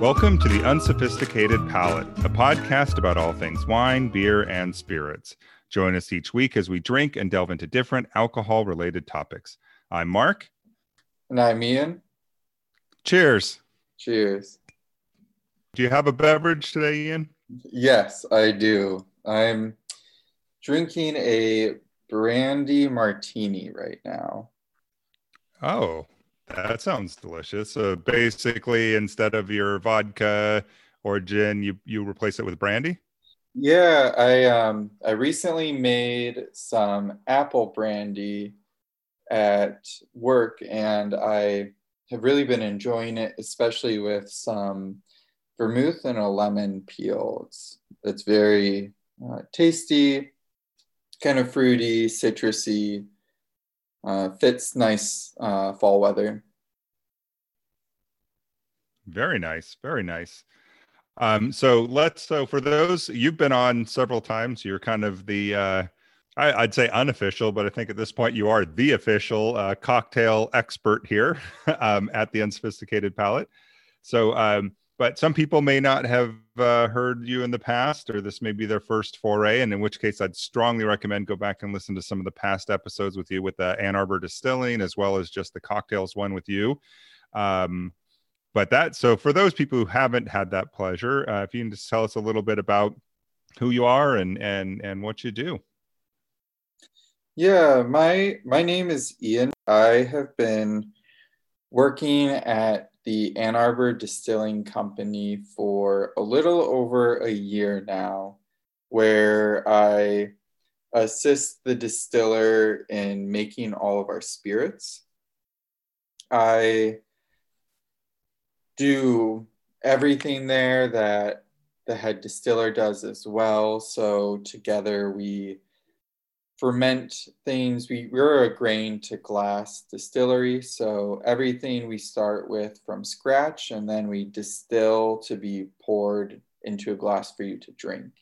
Welcome to the Unsophisticated Palate, a podcast about all things wine, beer, and spirits. Join us each week as we drink and delve into different alcohol related topics. I'm Marc. And I'm Ian. Cheers. Cheers. Do you have a beverage today, Ian? Yes, I do. I'm drinking a brandy martini right now. Oh, that sounds delicious. So basically, instead of your vodka or gin, you you replace it with brandy. Yeah, I um I recently made some apple brandy at work, and I have really been enjoying it, especially with some vermouth and a lemon peel. It's it's very uh, tasty, kind of fruity, citrusy. Uh, fits nice uh, fall weather. Very nice. Very nice. Um, so let's, so for those, you've been on several times. You're kind of the, uh, I, would say unofficial, but I think at this point you are the official uh, cocktail expert here um, at the Unsophisticated Palate. So, um, but some people may not have uh, heard you in the past, or this may be their first foray. And in which case, I'd strongly recommend go back and listen to some of the past episodes with you with uh, Ann Arbor Distilling, as well as just the cocktails one with you. Um, but that, so for those people who haven't had that pleasure, uh, if you can just tell us a little bit about who you are and and and what you do. Yeah, my my name is Ian. I have been working at the Ann Arbor Distilling Company for a little over a year now, where I assist the distiller in making all of our spirits. I do everything there that the head distiller does as well. So together we ferment things. We, we're a grain to glass distillery. So everything we start with from scratch and then we distill to be poured into a glass for you to drink.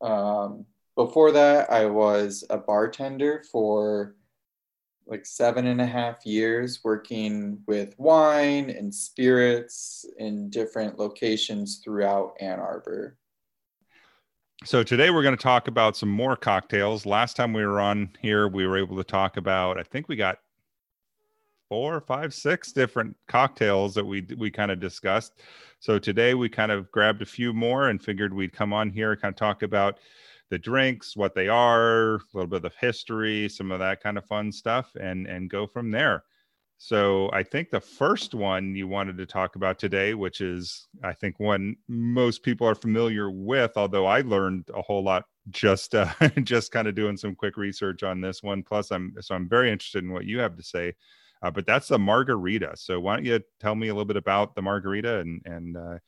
Um, before that, I was a bartender for like seven and a half years working with wine and spirits in different locations throughout Ann Arbor. So today we're going to talk about some more cocktails. Last time we were on here, we were able to talk about. I think we got four, five, six different cocktails that we we kind of discussed. So today we kind of grabbed a few more and figured we'd come on here and kind of talk about the drinks, what they are, a little bit of history, some of that kind of fun stuff, and and go from there. So I think the first one you wanted to talk about today, which is I think one most people are familiar with, although I learned a whole lot just uh, just kind of doing some quick research on this one. Plus, I'm so I'm very interested in what you have to say. Uh, but that's the margarita. So why don't you tell me a little bit about the margarita and and uh,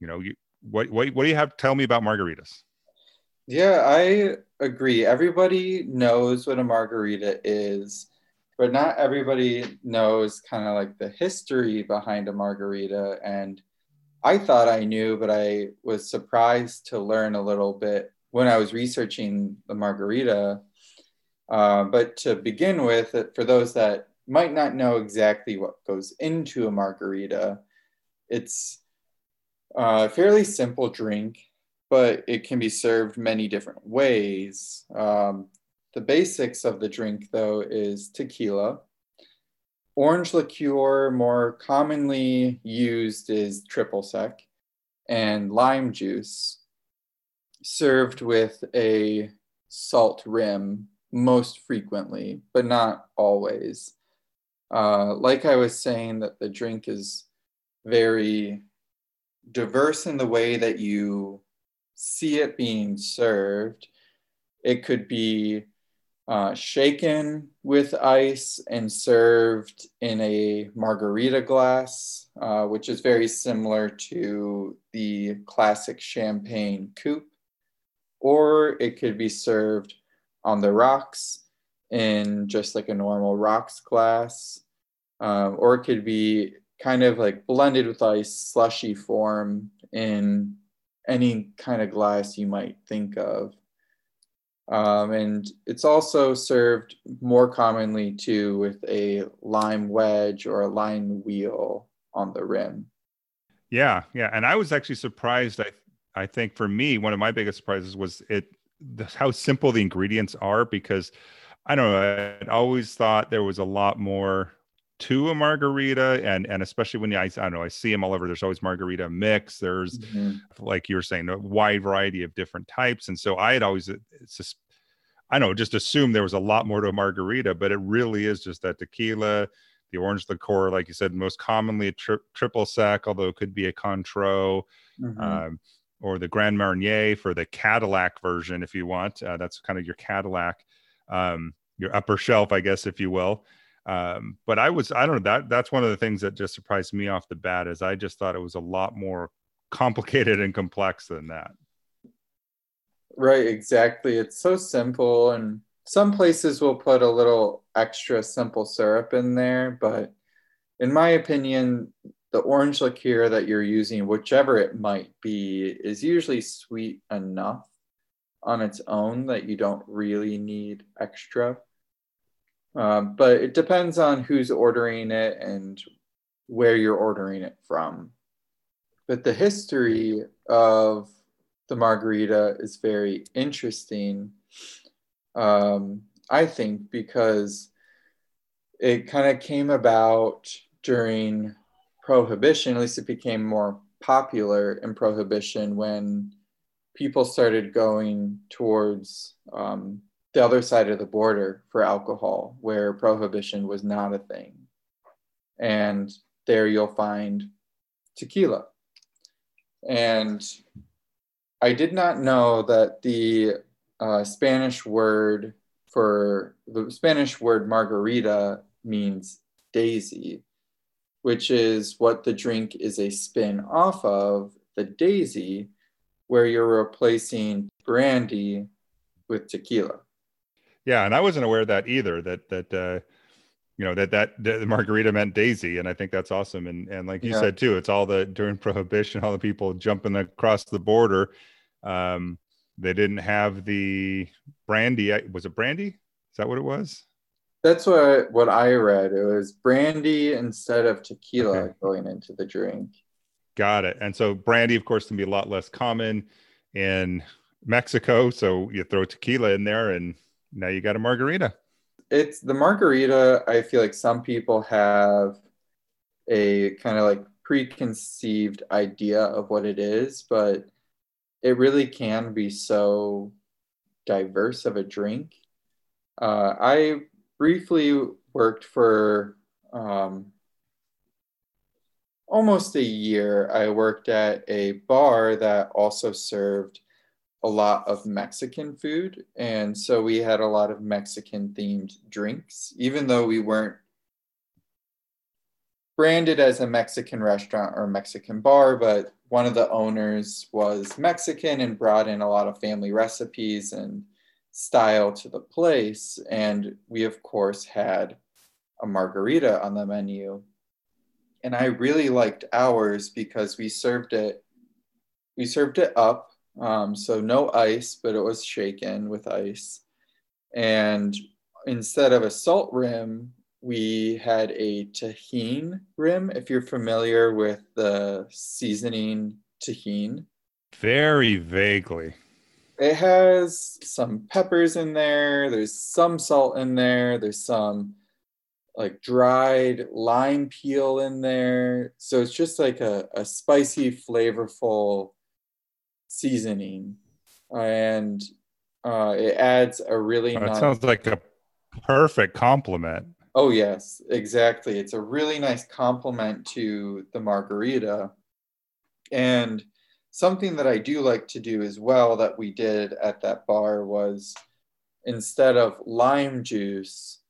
you know you, what what what do you have tell me about margaritas? Yeah, I agree. Everybody knows what a margarita is but not everybody knows kind of like the history behind a margarita. And I thought I knew, but I was surprised to learn a little bit when I was researching the margarita. Uh, but to begin with, for those that might not know exactly what goes into a margarita, it's a fairly simple drink, but it can be served many different ways. Um, the basics of the drink, though, is tequila. Orange liqueur, more commonly used, is triple sec, and lime juice, served with a salt rim most frequently, but not always. Uh, like I was saying, that the drink is very diverse in the way that you see it being served. It could be uh, shaken with ice and served in a margarita glass, uh, which is very similar to the classic champagne coupe. Or it could be served on the rocks in just like a normal rocks glass. Um, or it could be kind of like blended with ice, slushy form in any kind of glass you might think of. Um, and it's also served more commonly too with a lime wedge or a lime wheel on the rim. Yeah, yeah, and I was actually surprised. I I think for me, one of my biggest surprises was it the, how simple the ingredients are because I don't know. I always thought there was a lot more to a margarita, and and especially when I I don't know I see them all over. There's always margarita mix. There's mm-hmm. like you were saying a wide variety of different types, and so I had always it's just I don't know just assumed there was a lot more to a margarita, but it really is just that tequila, the orange liqueur, like you said, most commonly a tri- triple sec, although it could be a Cointreau, mm-hmm. um, or the Grand Marnier for the Cadillac version, if you want. Uh, that's kind of your Cadillac, um, your upper shelf, I guess, if you will. Um, but I was, I don't know, that that's one of the things that just surprised me off the bat is I just thought it was a lot more complicated and complex than that. Right, exactly. It's so simple and some places will put a little extra simple syrup in there, but in my opinion, the orange liqueur that you're using, whichever it might be, is usually sweet enough on its own that you don't really need extra. Um, but it depends on who's ordering it and where you're ordering it from. But the history of the margarita is very interesting um, I think, because it kind of came about during Prohibition, at least it became more popular in Prohibition when people started going towards um, the other side of the border for alcohol, where Prohibition was not a thing. And there you'll find tequila. And I did not know that the uh, Spanish word for the Spanish word margarita means daisy, which is what the drink is a spin off of the daisy, where you're replacing brandy with tequila. Yeah, and I wasn't aware of that either. That that uh, you know that that the margarita meant daisy, and I think that's awesome. And and like you yeah. said too, it's all the during prohibition, all the people jumping across the border. Um, they didn't have the brandy. Was it brandy? Is that what it was? That's what what I read. It was brandy instead of tequila okay. going into the drink. Got it. And so brandy, of course, can be a lot less common in Mexico. So you throw tequila in there, and now you got a margarita. It's the margarita. I feel like some people have a kind of like preconceived idea of what it is, but it really can be so diverse of a drink. Uh, I briefly worked for um, almost a year. I worked at a bar that also served a lot of Mexican food. And so we had a lot of Mexican themed drinks, even though we weren't branded as a Mexican restaurant or Mexican bar, but one of the owners was Mexican and brought in a lot of family recipes and style to the place. And we, of course, had a margarita on the menu. And I really liked ours because we served it, we served it up. Um, so no ice, but it was shaken with ice. And instead of a salt rim, we had a Tajín rim, if you're familiar with the seasoning Tajín. Very vaguely. It has some peppers in there, there's some salt in there, there's some like dried lime peel in there. So it's just like a, a spicy, flavorful seasoning. And uh, it adds a really oh, nice. It sounds like a perfect compliment. Oh, yes, exactly. It's a really nice complement to the margarita. And something that I do like to do as well that we did at that bar was instead of lime juice,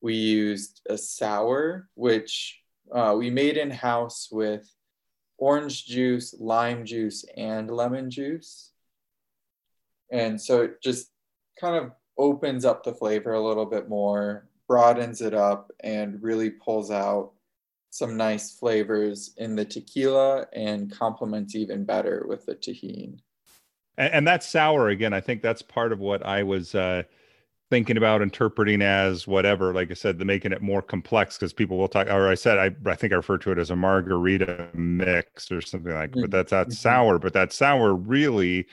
we used a sour, which uh, we made in house with orange juice, lime juice, and lemon juice. And so it just kind of opens up the flavor a little bit more broadens it up and really pulls out some nice flavors in the tequila and complements even better with the Tajín. And, and that sour again, I think that's part of what I was uh, thinking about interpreting as whatever like i said the making it more complex because people will talk or i said I, I think i refer to it as a margarita mix or something like mm-hmm. but that's that's mm-hmm. sour but that sour really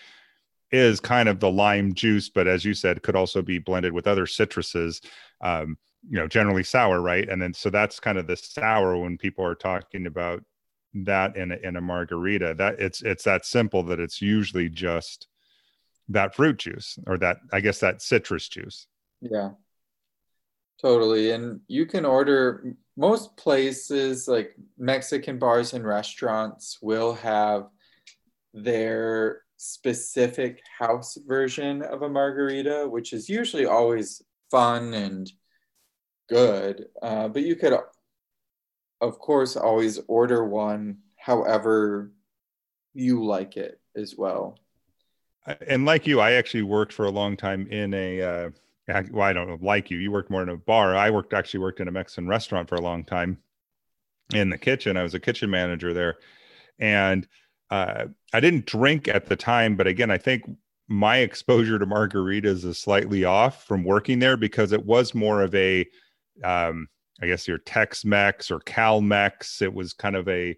is kind of the lime juice but as you said could also be blended with other citruses um, you know generally sour right and then so that's kind of the sour when people are talking about that in a, in a margarita that it's it's that simple that it's usually just that fruit juice or that i guess that citrus juice. Yeah. Totally. And you can order most places like mexican bars and restaurants will have their specific house version of a margarita which is usually always fun and good. Uh, but you could of course always order one however you like it as well and like you, I actually worked for a long time in a. Uh, well, I don't know, like you. You worked more in a bar. I worked actually worked in a Mexican restaurant for a long time in the kitchen. I was a kitchen manager there, and uh, I didn't drink at the time. But again, I think my exposure to margaritas is slightly off from working there because it was more of a, um, I guess your Tex-Mex or Cal-Mex. It was kind of a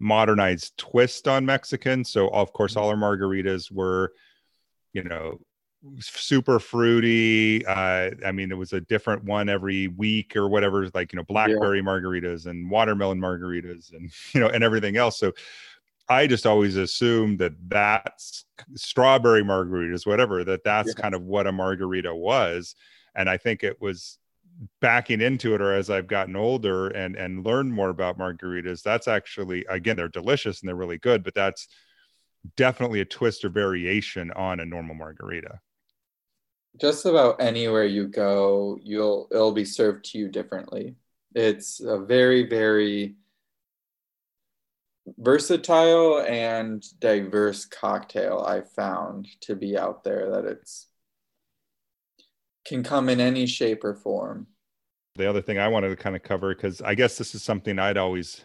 modernized twist on Mexican. So of course, all our margaritas were you know super fruity uh i mean it was a different one every week or whatever like you know blackberry yeah. margaritas and watermelon margaritas and you know and everything else so i just always assumed that that's strawberry margaritas whatever that that's yeah. kind of what a margarita was and i think it was backing into it or as i've gotten older and and learned more about margaritas that's actually again they're delicious and they're really good but that's definitely a twist or variation on a normal margarita. Just about anywhere you go, you'll it'll be served to you differently. It's a very very versatile and diverse cocktail I found to be out there that it's can come in any shape or form. The other thing I wanted to kind of cover because I guess this is something I'd always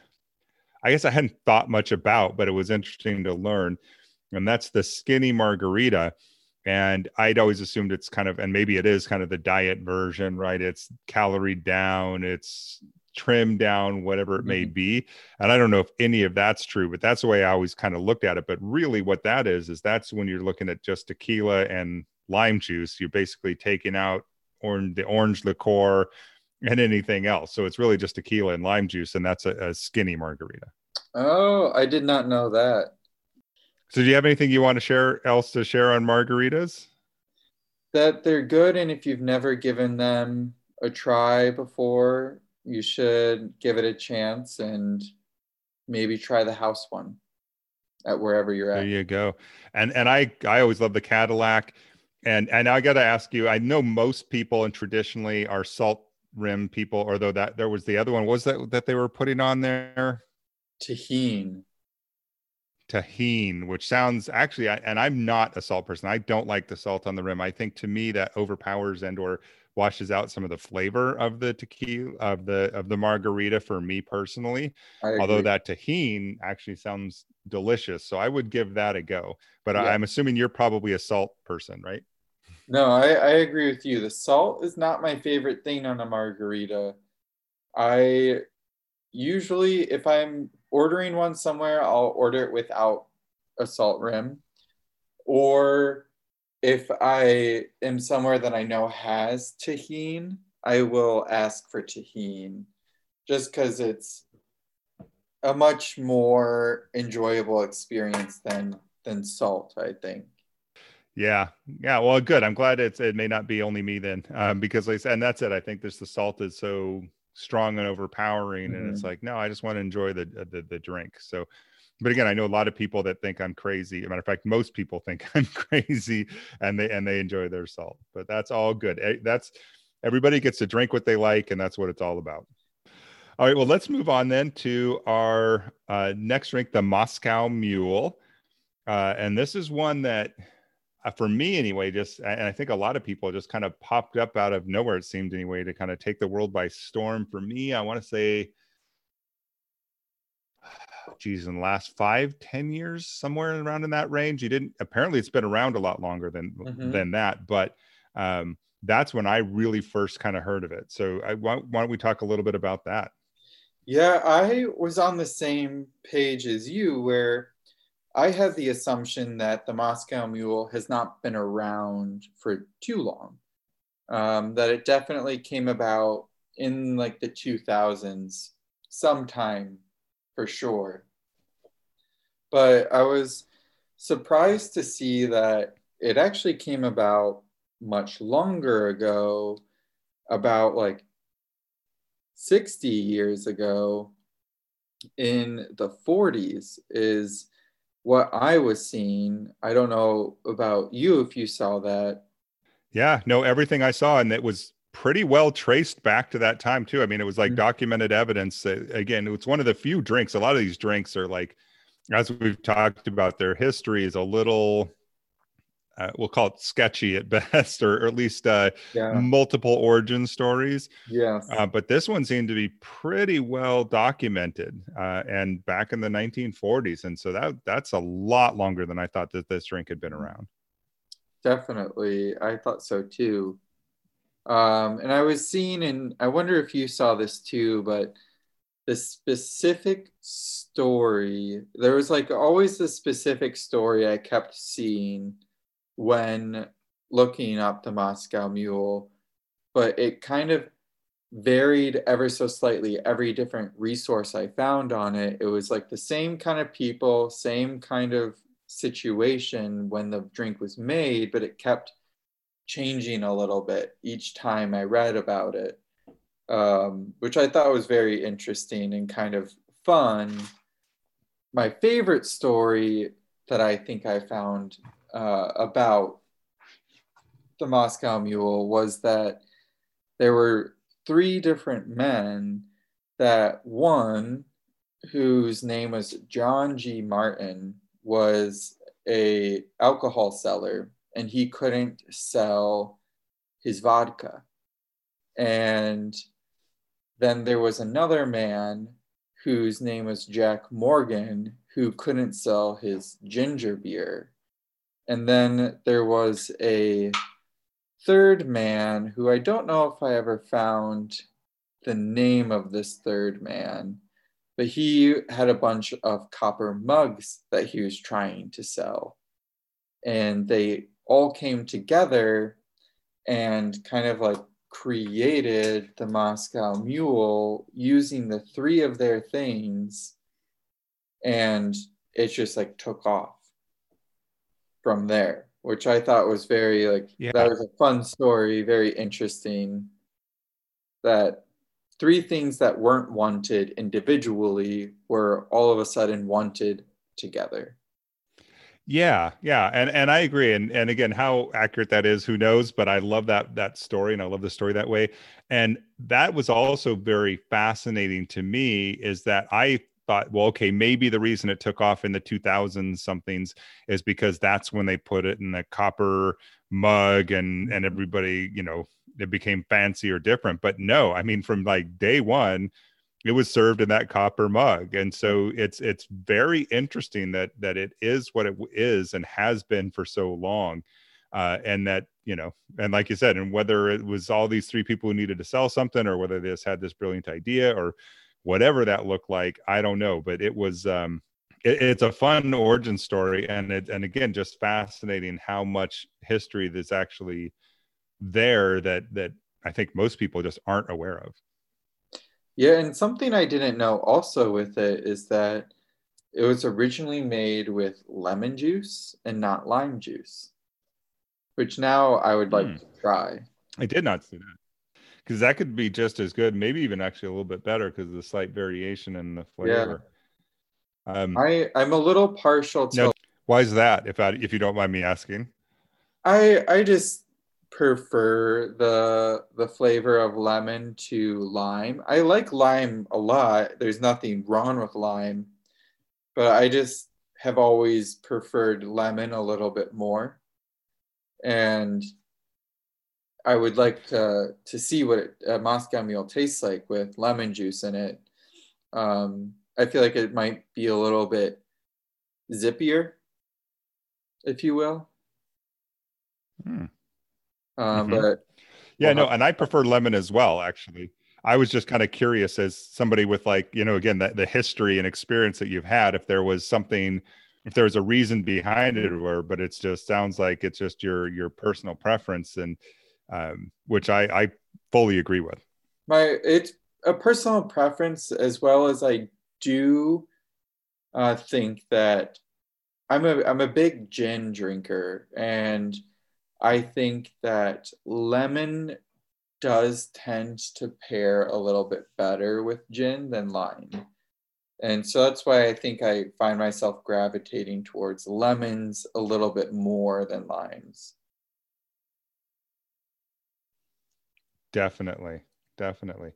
I guess I hadn't thought much about, but it was interesting to learn. And that's the skinny margarita. And I'd always assumed it's kind of, and maybe it is kind of the diet version, right? It's calorie down, it's trimmed down, whatever it may mm-hmm. be. And I don't know if any of that's true, but that's the way I always kind of looked at it. But really, what that is, is that's when you're looking at just tequila and lime juice. You're basically taking out orange, the orange liqueur and anything else. So it's really just tequila and lime juice, and that's a, a skinny margarita. Oh, I did not know that. So do you have anything you want to share else to share on margaritas? That they're good, and if you've never given them a try before, you should give it a chance and maybe try the house one at wherever you're at. There you go. And and I I always love the Cadillac. And and I got to ask you, I know most people and traditionally are salt rim people, although that there was the other one. Was that that they were putting on there? Tajín. Tajín, which sounds actually, and I'm not a salt person. I don't like the salt on the rim. I think to me that overpowers and or washes out some of the flavor of the tequila of the of the margarita for me personally. Although that Tajín actually sounds delicious, so I would give that a go. But yeah. I'm assuming you're probably a salt person, right? No, I, I agree with you. The salt is not my favorite thing on a margarita. I usually, if I'm ordering one somewhere, I'll order it without a salt rim. Or if I am somewhere that I know has Tajín, I will ask for Tajín just because it's a much more enjoyable experience than than salt, I think. Yeah, yeah. Well, good. I'm glad it's it may not be only me then, um, because like and that's it. I think this the salt is so strong and overpowering, mm-hmm. and it's mm-hmm. like no, I just want to enjoy the, uh, the the drink. So, but again, I know a lot of people that think I'm crazy. As a matter of fact, most people think I'm crazy, and they and they enjoy their salt. But that's all good. Eh, that's everybody gets to drink what they like, and that's what it's all about. All right, well, let's move on then to our uh, next drink, the Moscow Mule. Uh, and this is one that for me anyway, just and I think a lot of people just kind of popped up out of nowhere. It seemed anyway to kind of take the world by storm. For me, I want to say, geez, in the last five, ten years, somewhere around in that range. You didn't apparently it's been around a lot longer than mm-hmm. than that, but um, that's when I really first kind of heard of it. So I, why, why don't we talk a little bit about that? Yeah, I was on the same page as you, where I have the assumption that the Moscow Mule has not been around for too long. Um, that it definitely came about in like the 2000s, sometime for sure. But I was surprised to see that it actually came about much longer ago, about like 60 years ago in the 40s, is what I was seeing. I don't know about you if you saw that. Yeah, no, everything I saw, and it was pretty well traced back to that time too. I mean, it was like mm-hmm. documented evidence. again, it's one of the few drinks. A lot of these drinks are like, as we've talked about, their history is a little uh, we'll call it sketchy at best, or, or at least uh, yeah. multiple origin stories. Yes. Uh, but this one seemed to be pretty well documented, uh, and back in the 1940s, and so that that's a lot longer than I thought that this drink had been around. Definitely, I thought so too. Um, and I was seeing, and I wonder if you saw this too, but the specific story there was like always the specific story I kept seeing when looking up the Moscow Mule, but it kind of varied ever so slightly every different resource I found on it. It was like the same kind of people, same kind of situation when the drink was made, but it kept changing a little bit each time I read about it, um, which I thought was very interesting and kind of fun. My favorite story that I think I found uh, about the Moscow Mule was that there were three different men that one whose name was John G. Martin was a alcohol seller and he couldn't sell his vodka. And then there was another man whose name was Jack Morgan who couldn't sell his ginger beer. And then there was a third man who I don't know if I ever found the name of this third man, but he had a bunch of copper mugs that he was trying to sell. And they all came together and kind of like created the Moscow Mule using the three of their things. And it just like took off from there, which I thought was very like yeah. that was a fun story, very interesting. That three things that weren't wanted individually were all of a sudden wanted together. Yeah, yeah, and and I agree. And and again, how accurate that is, who knows? But I love that that story, and I love the story that way. And that was also very fascinating to me. Is that I thought, well, okay, maybe the reason it took off in the 2000s somethings is because that's when they put it in the copper mug and and mm-hmm. everybody, you know, it became fancy or different. But no, I mean, from like day one, it was served in that copper mug and so it's it's very interesting that that it is what it is and has been for so long uh, and that you know and like you said and whether it was all these three people who needed to sell something or whether they just had this brilliant idea or whatever that looked like i don't know but it was um it, it's a fun origin story and it and again just fascinating how much history that's actually there that that i think most people just aren't aware of. Yeah and something i didn't know also with it is that it was originally made with lemon juice and not lime juice which now i would like mm. to try. I did not see that because that could be just as good, maybe even actually a little bit better because of the slight variation in the flavor. Yeah. Um, I I'm a little partial to. No, why is that? If I if you don't mind me asking. I I just prefer the the flavor of lemon to lime. I like lime a lot. There's nothing wrong with lime, but I just have always preferred lemon a little bit more. And I would like to to see what it, a Moscow Mule tastes like with lemon juice in it. Um, I feel like it might be a little bit zippier, if you will. Hmm. Uh, mm-hmm. But Yeah, We'll no, and I prefer lemon as well, actually. I was just kind of curious as somebody with like, you know, again, the, the history and experience that you've had, if there was something, if there was a reason behind it or, but it just sounds like it's just your, your personal preference and, um, which I, I fully agree with. my it's a personal preference as well as I do uh, think that I'm a I'm a big gin drinker and I think that lemon does tend to pair a little bit better with gin than lime. And so that's why I think I find myself gravitating towards lemons a little bit more than limes. Definitely. Definitely.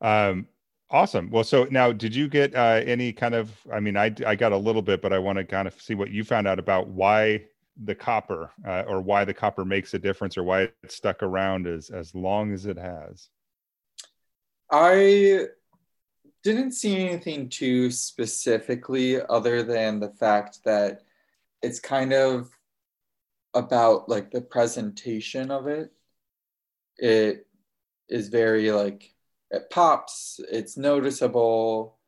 Um, awesome. Well, so now did you get uh, any kind of, I mean, I, I got a little bit, but I want to kind of see what you found out about why the copper uh, or why the copper makes a difference or why it stuck around as, as long as it has. I didn't see anything too specifically other than the fact that it's kind of about like the presentation of it. It is very like it pops, it's noticeable,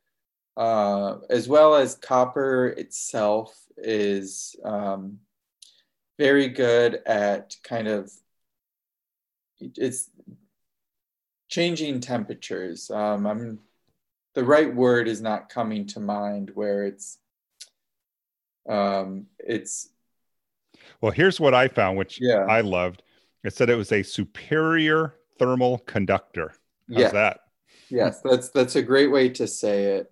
uh, as well as copper itself is um, very good at kind of it's changing temperatures. Um, I'm the right word is not coming to mind where it's um, it's Well, here's what I found, which Yeah. I loved. It said it was a superior thermal conductor. How's yeah that? yes that's that's a great way to say it.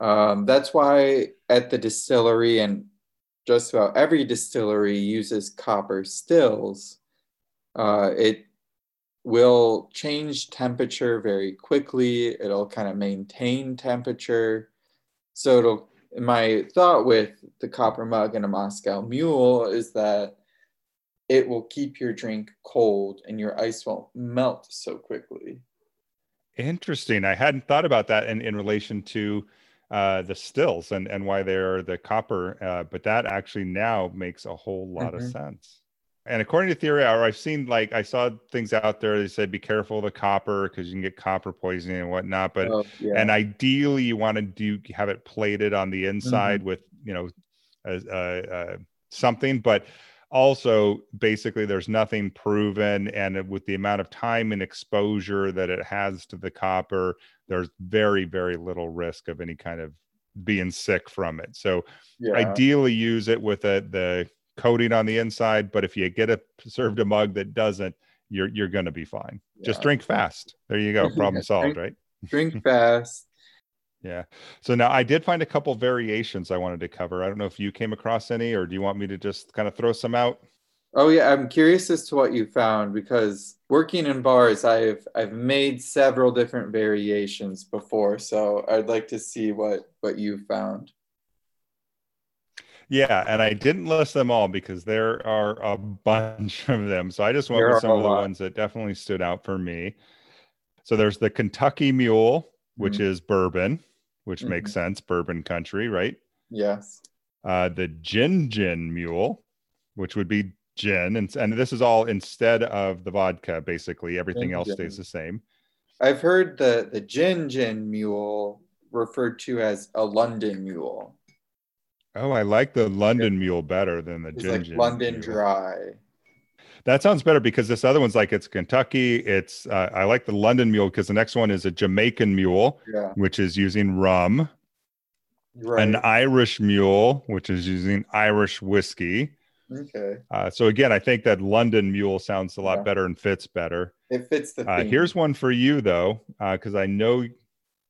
Um, that's why at the distillery and just about every distillery uses copper stills. Uh, it will change temperature very quickly. It'll kind of maintain temperature. So it'll my thought with the copper mug and a Moscow mule is that it will keep your drink cold and your ice won't melt so quickly. Interesting. I hadn't thought about that in, in relation to uh, the stills and, and why they're the copper, uh, but that actually now makes a whole lot of Mhm. sense. And according to theory, or I've seen like I saw things out there. They said be careful of the copper because you can get copper poisoning and whatnot. But Oh, yeah. and ideally, you want to do have it plated on the inside with you know uh, uh, something. But also, basically, there's nothing proven, and with the amount of time and exposure that it has to the copper, there's very very little risk of any kind of being sick from it. So yeah. ideally use it with a, the coating on the inside but if you get a served a mug that doesn't you're you're going to be fine just drink fast there you go problem Yeah, solved drink- right drink fast. Yeah so now i did find a couple variations i wanted to cover i don't know if you came across any or do you want me to just kind of throw some out Oh yeah, I'm curious as to what you found because working in bars, I've I've made several different variations before, so I'd like to see what what you found. yeah and i didn't list them all because there are a bunch of them so i just went There with some of the lot. ones that definitely stood out for me so there's the kentucky mule which Mhm. is bourbon which makes sense bourbon country right Yes. uh, the gin gin mule, which would be gin, and and this is all instead of the vodka. Basically, everything Gin else gin. stays the same. I've heard the the gin gin mule referred to as a London mule. Oh, I like the London mule better than the It's gin like gin. London mule. dry. That sounds better because this other one's like it's Kentucky. It's uh, I like the London mule because the next one is a Jamaican mule, Yeah. which is using rum, Right. an Irish mule, which is using Irish whiskey. okay. Uh, so again, I think that London mule sounds a lot Yeah. better and fits better. It fits the Uh, here's one for you though, because I know,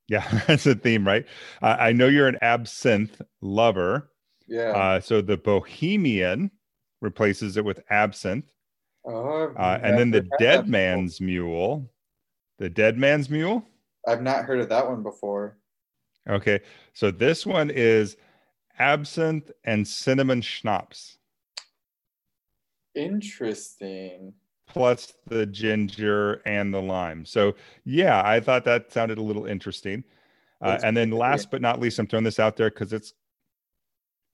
yeah, that's a theme, right? Uh, I know you're an absinthe lover. yeah. Uh, so the Bohemian replaces it with absinthe, oh, uh, and then the Dead before. Man's Mule. The Dead Man's Mule. I've not heard of that one before. Okay, so this one is absinthe and cinnamon schnapps Interesting. plus the ginger and the lime. So yeah, I thought that sounded a little interesting. Uh, and then last but not least, I'm throwing this out there because it's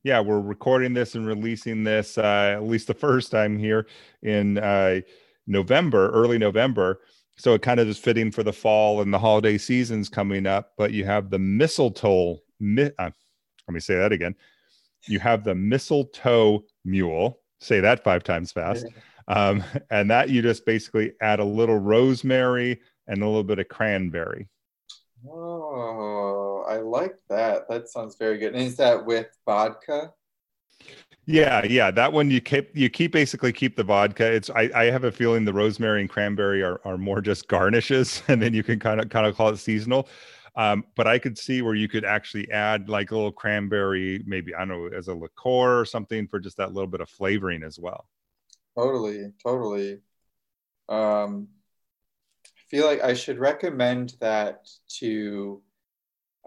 yeah, we're recording this and releasing this uh, at least the first time here in uh, November, early November. So it kind of is fitting for the fall and the holiday seasons coming up. But you have the mistletoe. Mi- uh, let me say that again. You have the mistletoe mule. Say that five times fast. Um, and that you just basically add a little rosemary and a little bit of cranberry. Oh, I like that. That sounds very good. And is that with vodka? Yeah, yeah, that one you keep you keep basically keep the vodka. It's I, I have a feeling the rosemary and cranberry are, are more just garnishes, and then you can kind of kind of call it seasonal. Um, but I could see where you could actually add like a little cranberry, maybe I don't know, as a liqueur or something for just that little bit of flavoring as well. Totally, totally. Um, feel like I should recommend that to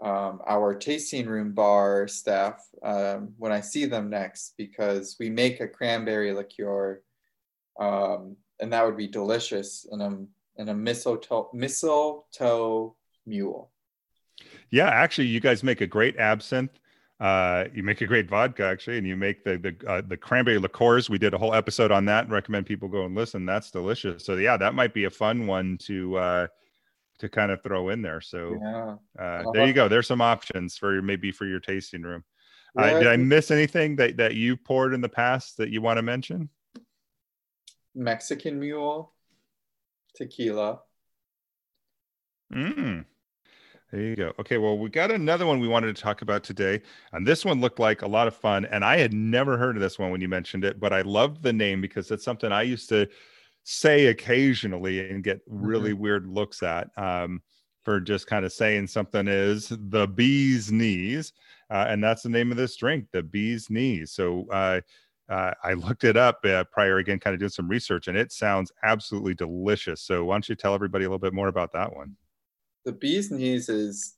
um, our tasting room bar staff um, when I see them next because we make a cranberry liqueur, um, and that would be delicious in a in a mistletoe mistletoe mule. Yeah, actually, you guys make a great absinthe. Uh, you make a great vodka actually, and you make the the uh, the cranberry liqueurs. We did a whole episode on that. And recommend people go and listen. That's delicious. So yeah, that might be a fun one to uh, to kind of throw in there. So yeah. uh, there you go. There's some options for maybe for your tasting room. Uh, yeah, did I miss anything that that you poured in the past that you want to mention? Mexican Mule tequila. Mm. There you go. Okay, well, we got another one we wanted to talk about today, and this one looked like a lot of fun. And I had never heard of this one when you mentioned it, but I loved the name because it's something I used to say occasionally and get really mm-hmm. weird looks at um, for just kind of saying something is the bee's knees. Uh, and that's the name of this drink, the bee's knees. So uh, uh, I looked it up uh, prior again, kind of doing some research, and it sounds absolutely delicious. So why don't you tell everybody a little bit more about that one? The bee's knees is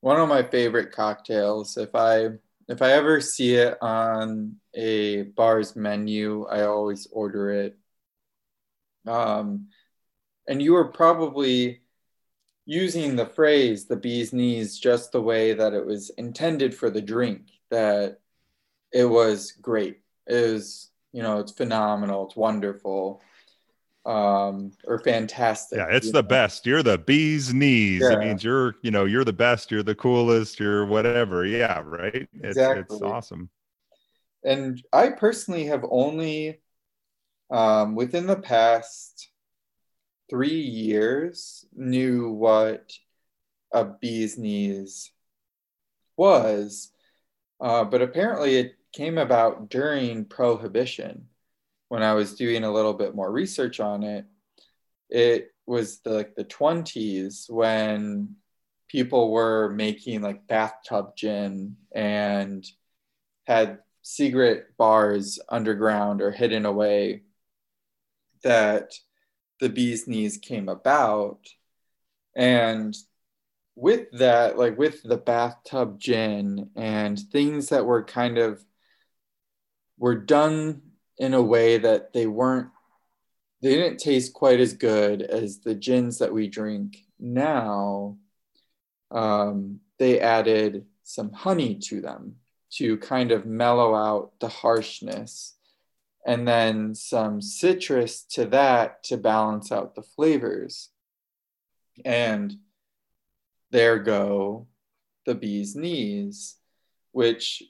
one of my favorite cocktails. If I if I ever see it on a bar's menu, I always order it um, and you were probably using the phrase the bee's knees just the way that it was intended for the drink, that it was great. It was, you know, it's phenomenal, it's wonderful. Um, or fantastic. Yeah, it's the know? best. You're the bee's knees. Yeah. It means you're, you know, you're the best, you're the coolest, you're whatever. Yeah, right. It's, exactly. it's awesome. And I personally have only um, within the past three years knew what a bee's knees was, uh, but apparently it came about during prohibition when I was doing a little bit more research on it. It was the, like the 20s when people were making like bathtub gin and had secret bars underground or hidden away that the bee's knees came about. And with that, like with the bathtub gin and things that were kind of were done in a way that they weren't they didn't taste quite as good as the gins that we drink now um, they added some honey to them to kind of mellow out the harshness and then some citrus to that to balance out the flavors. And there go the bee's knees, which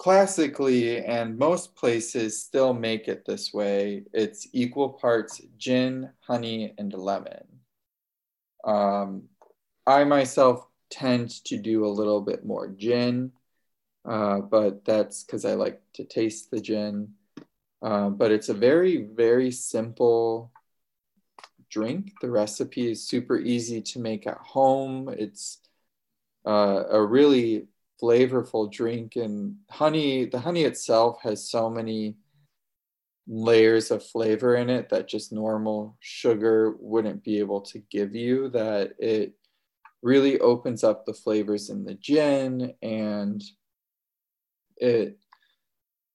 classically and most places still make it this way. It's equal parts gin, honey, and lemon. Um, I myself tend to do a little bit more gin, uh, but that's because I like to taste the gin. Uh, but it's a very, very simple drink. The recipe is super easy to make at home. It's uh, a really flavorful drink, and honey, the honey itself has so many layers of flavor in it that just normal sugar wouldn't be able to give you that it really opens up the flavors in the gin and it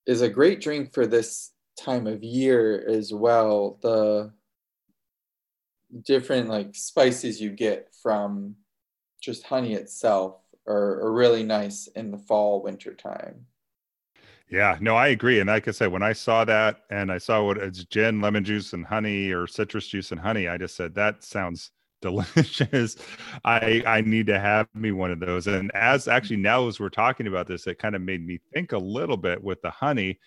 is a great drink for this time of year as well. The different like spices you get from just honey itself are, are really nice in the fall winter time Yeah, no, I agree. And like I said, when I saw that and I saw what it's gin, lemon juice, and honey, or citrus juice and honey, I just said that sounds delicious. I I need to have me one of those. And as actually now as we're talking about this, it kind of made me think a little bit with the honey,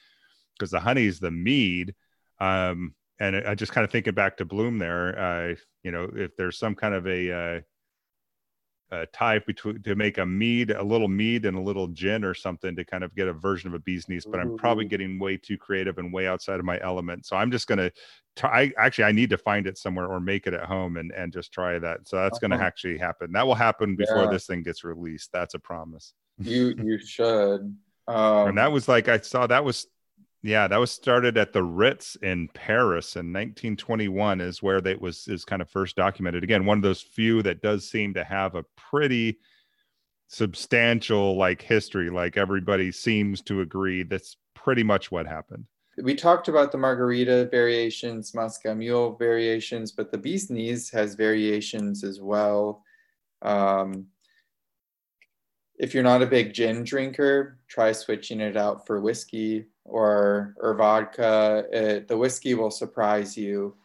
because the honey is the mead. Um, and I just kind of thinking back to Bloom there. Uh, you know, if there's some kind of a uh, uh, type between to make a mead, a little mead and a little gin or something to kind of get a version of a bee's knees. But I'm probably getting way too creative and way outside of my element. So I'm just gonna try. Actually, I need to find it somewhere or make it at home and and just try that. So that's uh-huh. gonna actually happen. That will happen before yeah. this thing gets released. That's a promise. You you should. Um, and that was like I saw that was yeah, that was started at the Ritz in Paris in 1921 is where that was is kind of first documented. Again, one of those few that does seem to have a pretty substantial like history. Like everybody seems to agree that's pretty much what happened. We talked about the margarita variations, Moscow Mule variations, but the bee's knees has variations as well. Um, if you're not a big gin drinker, try switching it out for whiskey or or vodka. It, the whiskey will surprise you.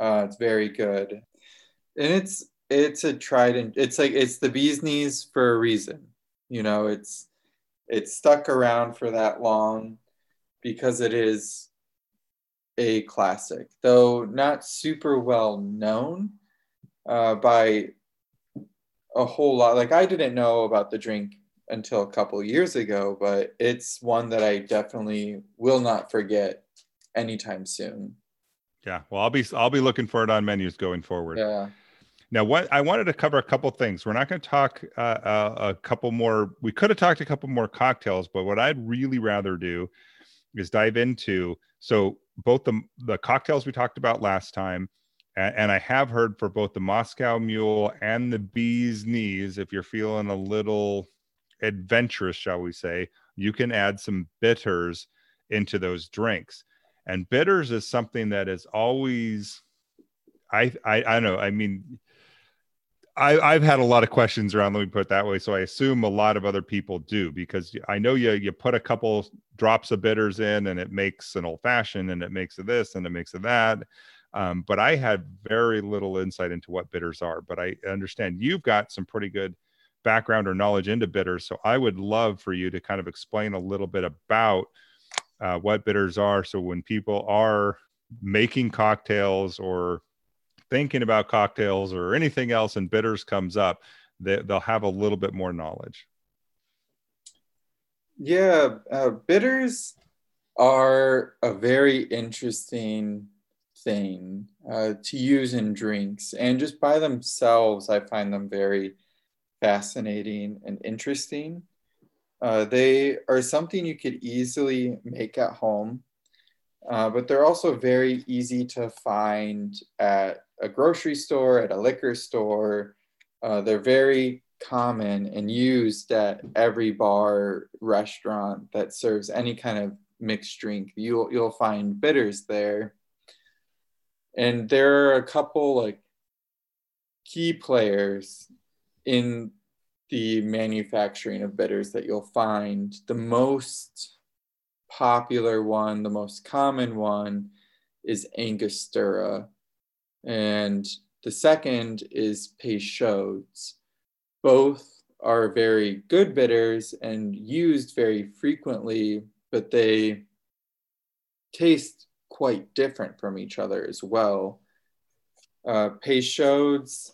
Uh, it's very good, and it's it's a tried and it's like it's the bee's knees for a reason. You know, it's it's stuck around for that long because it is a classic, though not super well known uh, by a whole lot. Like I didn't know about the drink until a couple years ago, but it's one that I definitely will not forget anytime soon. Yeah, well, I'll be I'll be looking for it on menus going forward. Yeah. Now, what I wanted to cover a couple things. We're not going to talk uh, uh, a couple more. We could have talked a couple more cocktails, but what I'd really rather do is dive into so both the the cocktails we talked about last time, and, and I have heard for both the Moscow Mule and the Bee's Knees. If you're feeling a little adventurous, shall we say, you can add some bitters into those drinks. And bitters is something that is always, I, I, I know, I mean, I, I've had a lot of questions around. Let me put it that way. So I assume a lot of other people do because I know you you put a couple drops of bitters in and it makes an old fashioned and it makes a this and it makes a that. Um, but I had very little insight into what bitters are. But I understand you've got some pretty good background or knowledge into bitters. So I would love for you to kind of explain a little bit about uh, what bitters are. So when people are making cocktails or thinking about cocktails or anything else and bitters comes up, they, they'll have a little bit more knowledge. Yeah, uh, bitters are a very interesting thing uh, to use in drinks, and just by themselves, I find them very fascinating and interesting. Uh, they are something you could easily make at home, uh, but they're also very easy to find at a grocery store, at a liquor store. Uh, they're very common and used at every bar, restaurant that serves any kind of mixed drink. You'll you'll find bitters there, and there are a couple like key players in the manufacturing of bitters that you'll find, the most popular one, the most common one is Angostura. And the second is Peychaud's. Both are very good bitters and used very frequently, but they taste quite different from each other as well. Uh, Peychaud's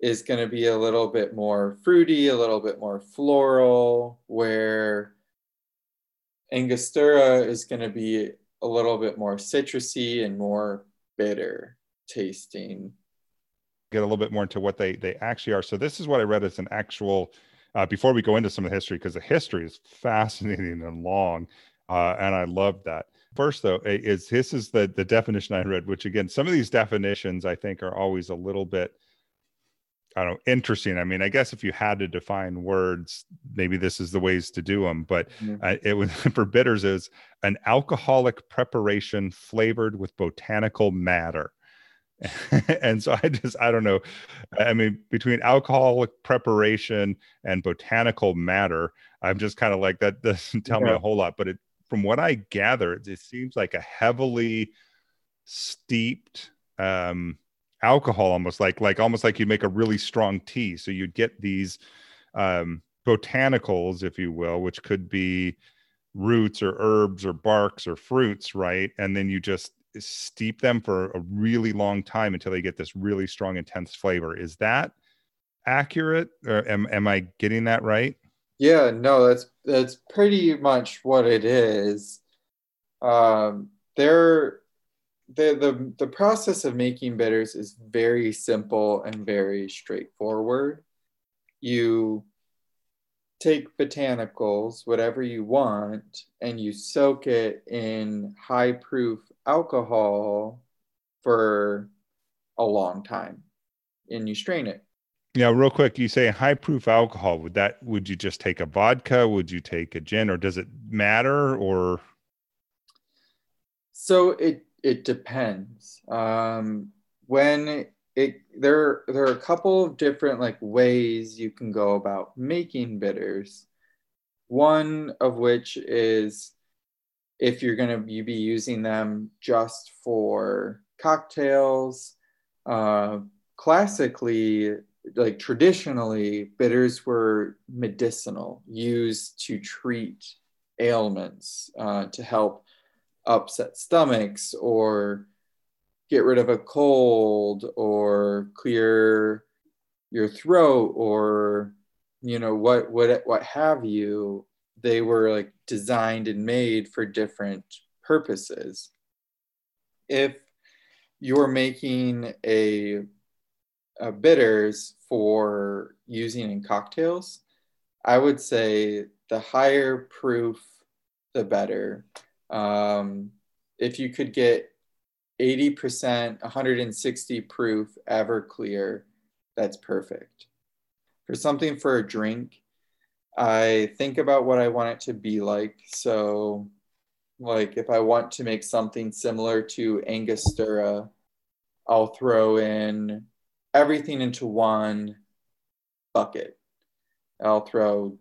is going to be a little bit more fruity, a little bit more floral, where Angostura is going to be a little bit more citrusy and more bitter tasting. Get a little bit more into what they they actually are. So this is what I read as an actual. Uh, before we go into some of the history, because the history is fascinating and long, uh, and I love that. First, though, is this is the the definition I read, which again, some of these definitions I think are always a little bit I don't know, interesting. I mean, I guess if you had to define words, maybe this is the ways to do them. But mm-hmm. uh, it was for bitters is an alcoholic preparation flavored with botanical matter. and so I just I don't know. I mean, between alcoholic preparation and botanical matter, I'm just kind of like that doesn't tell yeah. me a whole lot. But it from what I gather, it seems like a heavily steeped um, alcohol, almost like like almost like you make a really strong tea. So you'd get these um, botanicals, if you will, which could be roots or herbs or barks or fruits, right? And then you just steep them for a really long time until they get this really strong, intense flavor. Is that accurate? Or am, am I getting that right? Yeah, no, that's that's pretty much what it is. Um, there, the the the process of making bitters is very simple and very straightforward. You take botanicals, whatever you want, and you soak it in high proof alcohol for a long time, and you strain it. Yeah, real quick, you say high proof alcohol. Would that would you just take a vodka? Would you take a gin or does it matter or so it it depends. Um when it there there are a couple of different like ways you can go about making bitters. One of which is if you're going to you be using them just for cocktails. Uh, classically, like traditionally, bitters were medicinal, used to treat ailments, uh, to help upset stomachs or get rid of a cold or clear your throat or you know what what what have you they were like designed and made for different purposes if you're making a uh, bitters for using in cocktails, I would say the higher proof, the better. Um, if you could get 80%, 160 proof Everclear, that's perfect. For something for a drink, I think about what I want it to be like. So, like if I want to make something similar to Angostura, I'll throw in everything into one bucket. I'll throw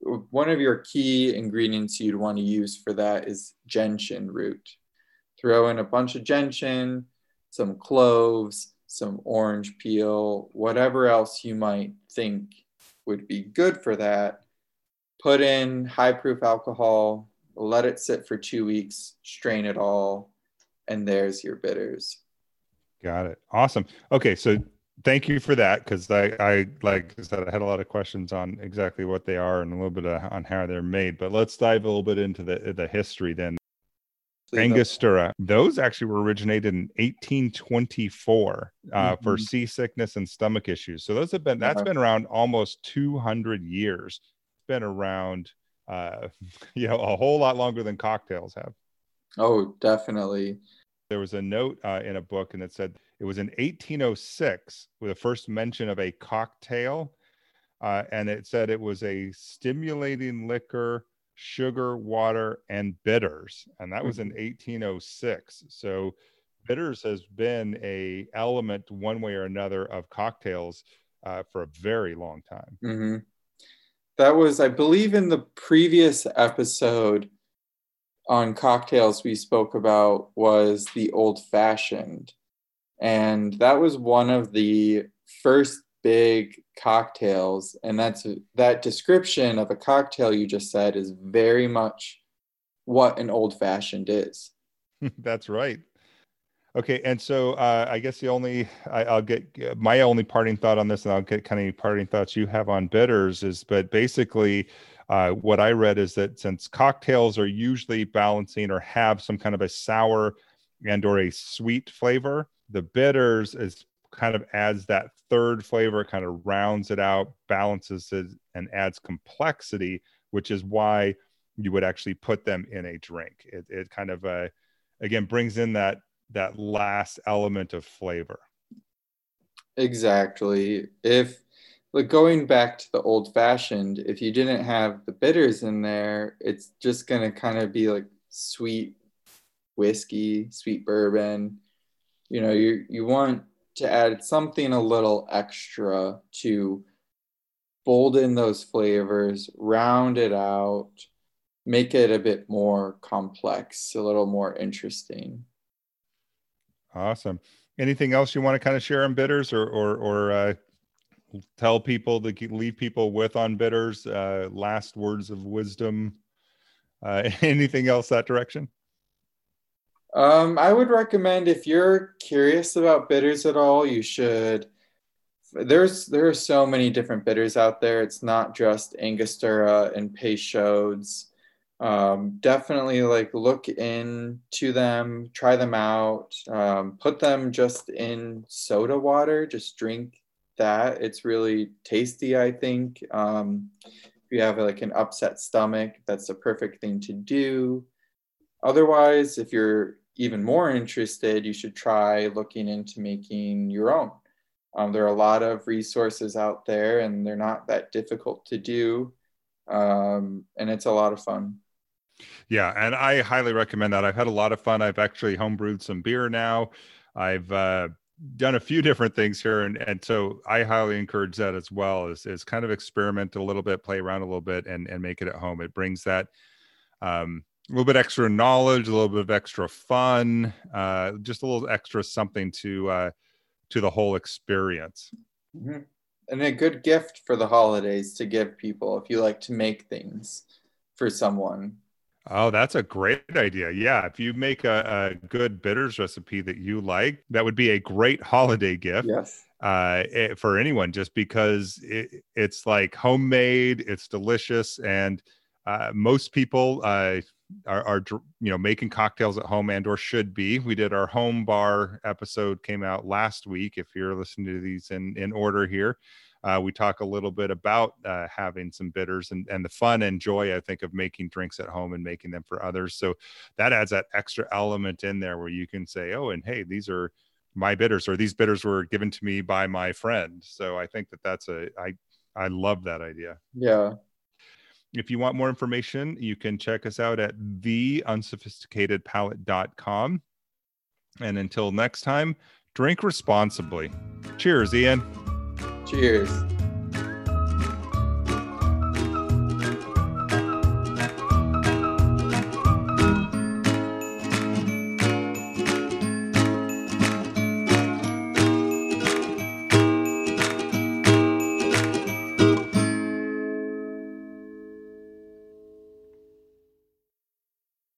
one of your key ingredients you'd want to use for that is gentian root. Throw in a bunch of gentian, some cloves, some orange peel, whatever else you might think would be good for that. Put in high proof alcohol, let it sit for two weeks, strain it all, and there's your bitters. Got it. Awesome. Okay, so thank you for that because I, I like I said I had a lot of questions on exactly what they are and a little bit of, on how they're made. But let's dive a little bit into the the history then. Angostura, those actually were originated in 1824 uh, mm-hmm. for seasickness and stomach issues. So those have been that's uh-huh. been around almost 200 years. It's been around, uh, you know, a whole lot longer than cocktails have. Oh, definitely. There was a note uh, in a book, and it said it was in 1806 with the first mention of a cocktail. Uh, and it said it was a stimulating liquor, sugar, water, and bitters. And that was in 1806. Mm-hmm. So bitters has been a element one way or another of cocktails uh, for a very long time. Mm-hmm. That was, I believe, in the previous episode on cocktails we spoke about was the old fashioned and that was one of the first big cocktails. And that's that description of a cocktail you just said is very much what an old fashioned is. That's right. Okay and so uh, i guess the only I, will get my only parting thought on this and i'll get kind of parting thoughts you have on bitters is but basically uh, what i read is that since cocktails are usually balancing or have some kind of a sour and or a sweet flavor the bitters is kind of adds that third flavor, kind of rounds it out, balances it, and adds complexity, which is why you would actually put them in a drink. It, it kind of uh, again brings in that that last element of flavor. Exactly. If like going back to the old fashioned, if you didn't have the bitters in there, it's just gonna kind of be like sweet whiskey, sweet bourbon you know you you want to add something a little extra to bolden those flavors round it out make it a bit more complex, a little more interesting. Awesome. Anything else you want to kind of share on bitters or or or uh, tell people to leave people with on bitters? Uh, last words of wisdom. Uh, anything else that direction? Um, I would recommend if you're curious about bitters at all, you should. There's there are so many different bitters out there. It's not just Angostura and Peychaud's um, definitely like look into them, try them out, um, put them just in soda water, just drink that. It's really tasty, I think. Um, if you have like an upset stomach, that's the perfect thing to do. Otherwise, if you're even more interested, you should try looking into making your own. Um, there are a lot of resources out there and they're not that difficult to do. Um, and it's a lot of fun. Yeah, and I highly recommend that. I've had a lot of fun. I've actually homebrewed some beer now. I've uh, done a few different things here, and and so I highly encourage that as well. Is is kind of experiment a little bit, play around a little bit, and and make it at home. It brings that um, a little bit extra knowledge, a little bit of extra fun, uh, just a little extra something to uh, to the whole experience. Mm-hmm. And a good gift for the holidays to give people if you like to make things for someone Oh, that's a great idea. Yeah. If you make a, a, good bitters recipe that you like, that would be a great holiday gift. Yes. Uh, it, eh, for anyone, just because it, it's like homemade, it's delicious, and uh, most people uh, are, are, you know, making cocktails at home and or should be. We did our home bar episode came out last week. If you're listening to these in in order here, uh, we talk a little bit about uh, having some bitters and, and the fun and joy, I think, of making drinks at home and making them for others. So that adds that extra element in there where you can say, oh, and hey, these are my bitters or these bitters were given to me by my friend. So I think that that's a, I, I love that idea. Yeah. If you want more information, you can check us out at theunsophisticatedpalate.com. And until next time, drink responsibly. Cheers, Ian. Cheers.